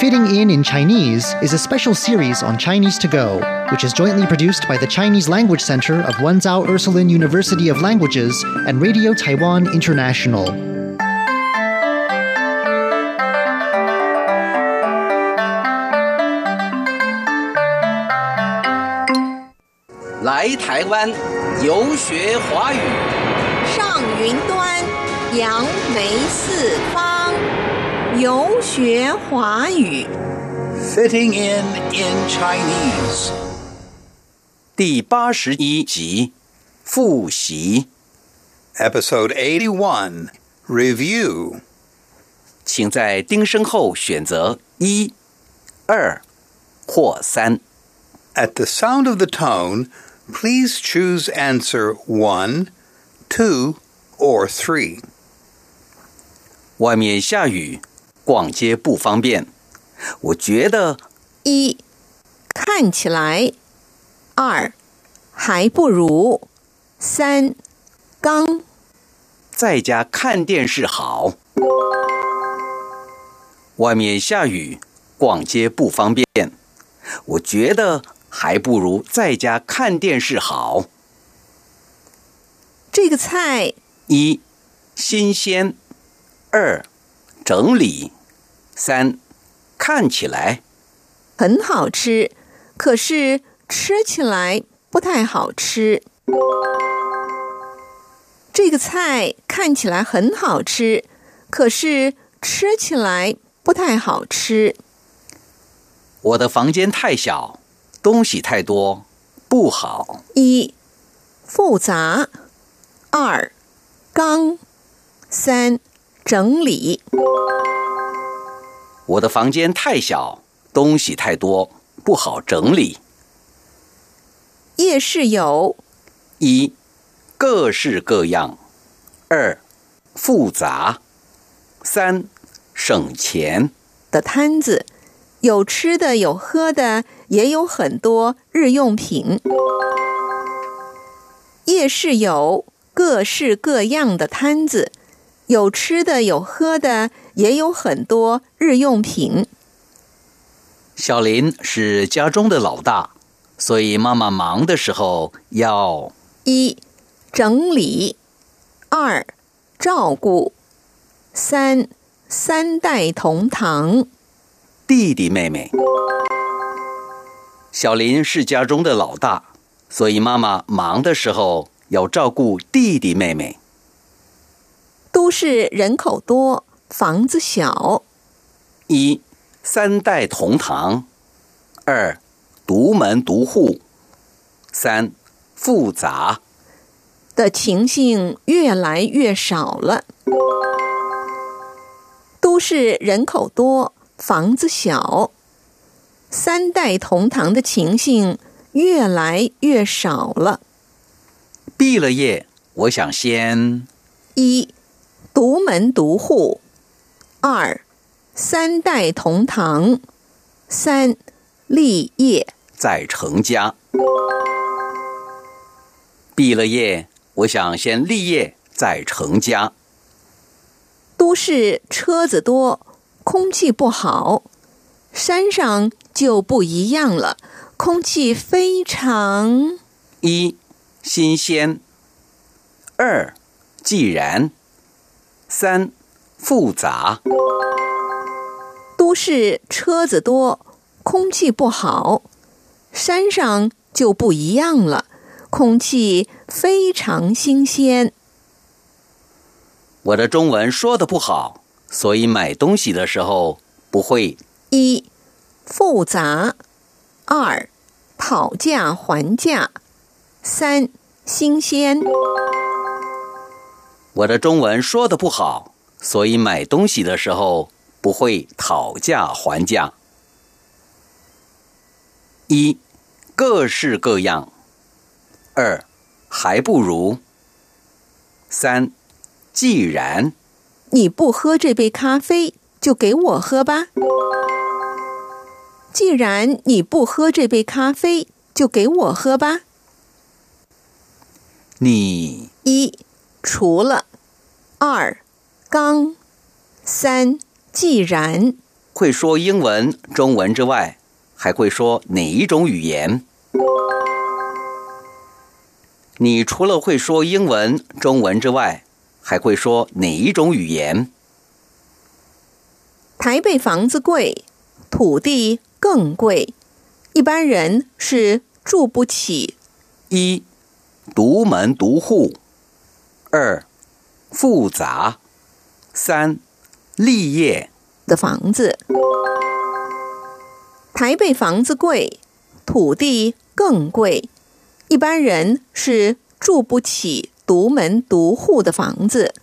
Fitting In in Chinese is a special series on Chinese to go, which is jointly produced by the Chinese Language Center of Wenzhou Ursuline University of Languages and Radio Taiwan International. 来台湾游学华语，上云端，扬眉四方， 游学华语。Fitting in in Chinese. 第八十一集复习，Episode eighty one Review. 请在叮声后选择一、二或三。At the sound of the tone, please choose answer one, two, or three. 外面下雨，逛街不方便。我觉得一，看起来；二，还不如；三，刚。在家看电视好。外面下雨，逛街不方便。我觉得还不如在家看电视好。这个菜一、新鲜；二、整理；三、看起来。很好吃，可是吃起来不太好吃。这个菜看起来很好吃，可是吃起来不太好吃。我的房间太小，东西太多，不好。一、复杂；二、刚；三、整理。我的房间太小，东西太多，不好整理。夜市有一、各式各样；二、复杂；三、省钱。的摊子，有吃的，有喝的，也有很多日用品。夜市有各式各样的摊子，有吃的，有喝的，也有很多日用品。小林是家中的老大，所以妈妈忙的时候要一、整理；二、照顾；三、三代同堂。弟弟妹妹。小林是家中的老大，所以妈妈忙的时候要照顾弟弟妹妹。都市人口多，房子小。一、三代同堂；二、独门独户；三、复杂。的情形越来越少了。都市人口多，房子小，三代同堂的情形越来越少了。毕了业，我想先一，独门独户；二，三代同堂；三，立业。再成家。毕了业，我想先立业再成家。都市车子多，空气不好，山上就不一样了，空气非常。一、新鲜；二、既然；三、复杂。都市车子多，空气不好，山上就不一样了，空气非常新鲜。我的中文说的不好，所以买东西的时候不会一、复杂；二、讨价还价；三、新鲜。我的中文说的不好，所以买东西的时候不会讨价还价。一、各式各样；二、还不如；三、既然；你不喝这杯咖啡，就给我喝吧。既然你不喝这杯咖啡，就给我喝吧。你一、除了；二、刚；三、既然；会说英文、中文之外，还会说哪一种语言？你除了会说英文、中文之外，还会说哪一种语言？台北房子贵，土地更贵，一般人是住不起。一、独门独户；二、复杂；三、立业。的房子，台北房子贵，土地更贵，一般人是住不起独门独户的房子。